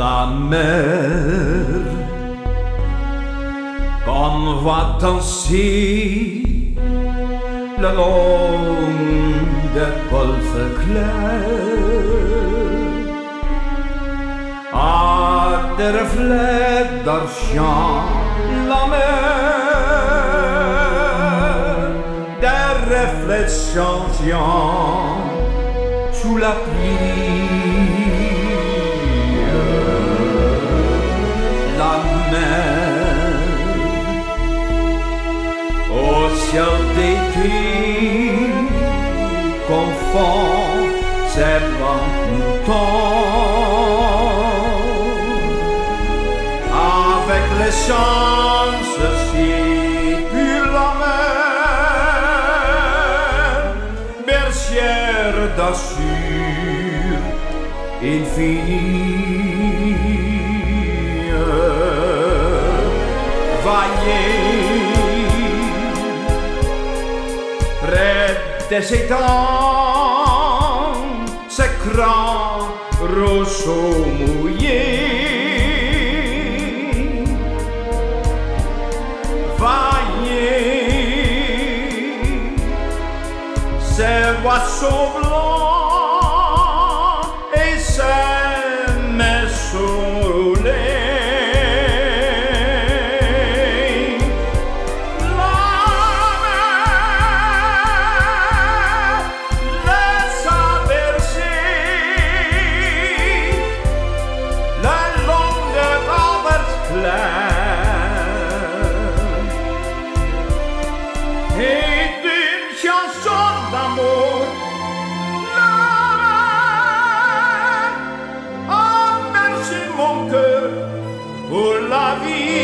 la mer. Comme va danser le long des golfes clairs. À des reflets d'argent la mer. Des reflets changeants sous la pluie ciel d'été confond ses blancs moutons avec les chances si puis la mer bercière d'assure infinie. Vaillez efter şeytan sekrar omuyin Vaje se va soblon la vie.